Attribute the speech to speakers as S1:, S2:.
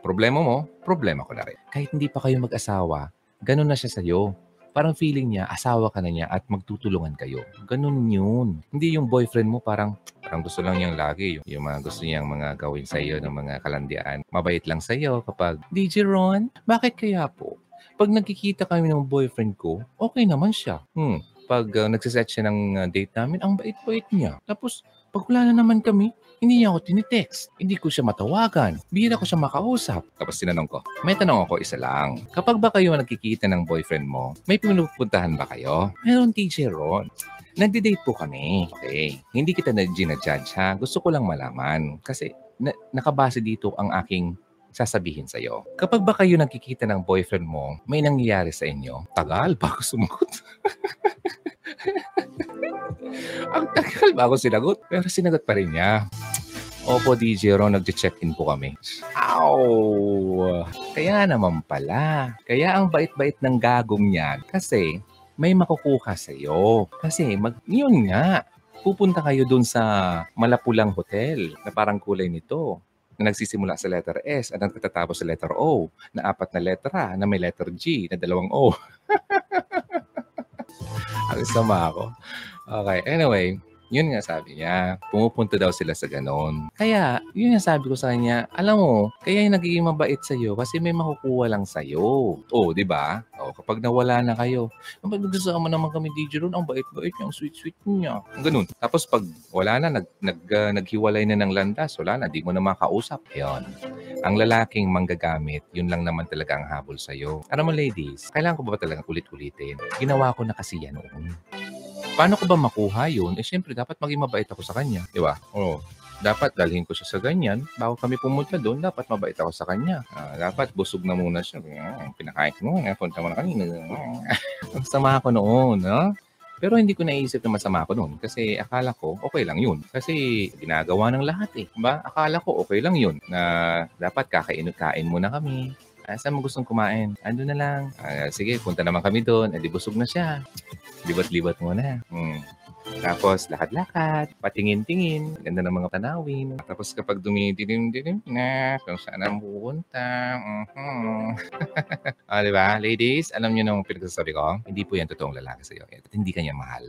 S1: Problema mo, problema ko na rin. Kahit hindi pa kayo mag-asawa, ganun na siya sa'yo. Parang feeling niya, asawa ka na niya at magtutulungan kayo. Ganun yun. Hindi yung boyfriend mo parang, parang gusto lang niyang lagi. Yung, yung mga gusto niyang mga gawin sa iyo ng mga kalandian. Mabait lang sa iyo kapag, DJ Ron, bakit kaya po? Pag nagkikita kami ng boyfriend ko, okay naman siya. Hmm. Pag uh, nagsiset siya ng uh, date namin, ang bait-bait niya. Tapos, pag wala na naman kami, hindi niya ako tinitext. Hindi ko siya matawagan. Bihira ko siya makausap. Tapos tinanong ko, may tanong ako isa lang. Kapag ba kayo nagkikita ng boyfriend mo, may pinupuntahan ba kayo? Meron teacher Ron. Nagde-date po kami. Okay. Hindi kita na ginajudge ha. Gusto ko lang malaman. Kasi na- nakabase dito ang aking sasabihin sa iyo. Kapag ba kayo nagkikita ng boyfriend mo, may nangyayari sa inyo, tagal bago sumagot. ang tagal bago sinagot. Pero sinagot pa rin niya. Opo, DJ Ron, nag-check-in po kami. Ow! Kaya naman pala. Kaya ang bait-bait ng gagong niyan. Kasi may makukuha sa iyo. Kasi mag, yun nga, pupunta kayo dun sa Malapulang Hotel na parang kulay nito na nagsisimula sa letter S at nagtatapos sa letter O na apat na letra na may letter G na dalawang O. Ang sama ako. Okay, anyway, yun nga sabi niya, pumupunta daw sila sa ganon. Kaya, yun nga sabi ko sa kanya, alam mo, kaya yung nagiging mabait sa'yo kasi may makukuha lang sa'yo. O, di ba? O, kapag nawala na kayo, kapag nagsasama naman kami DJ ron, ang bait-bait niya, ang sweet-sweet niya. Ganun. Tapos pag wala na, nag, nag, uh, naghiwalay na ng landas, wala na, di mo na makausap. Yun. Ang lalaking manggagamit, yun lang naman talaga ang habol sa'yo. Alam mo ladies, kailangan ko ba talaga ulit-ulitin? Ginawa ko na kasi yan noon paano ko ba makuha yun? Eh, syempre, dapat maging mabait ako sa kanya. Di ba? Oo. Dapat dalhin ko siya sa ganyan. Bago kami pumunta doon, dapat mabait ako sa kanya. Ah, dapat busog na muna siya. Ah, pinakain mo, eh, punta mo na kanina. Ang sama ko noon, no? Pero hindi ko naisip na masama ko noon kasi akala ko okay lang yun. Kasi ginagawa ng lahat eh. Diba? Akala ko okay lang yun na dapat kakain-kain muna kami. Ah, saan mo gustong kumain? Ando na lang. Ah, sige, punta naman kami doon. Eh, di busog na siya. Libat-libat muna. Hmm. Tapos, lakad-lakad, patingin-tingin, ganda ng mga tanawin. Tapos kapag dumidilim-dilim na, kung saan ang pupunta. Mm-hmm. ah, di ba? Ladies, alam niyo nung pinagsasabi ko, hindi po yan totoong lalaki sa'yo. At hindi kanya mahal.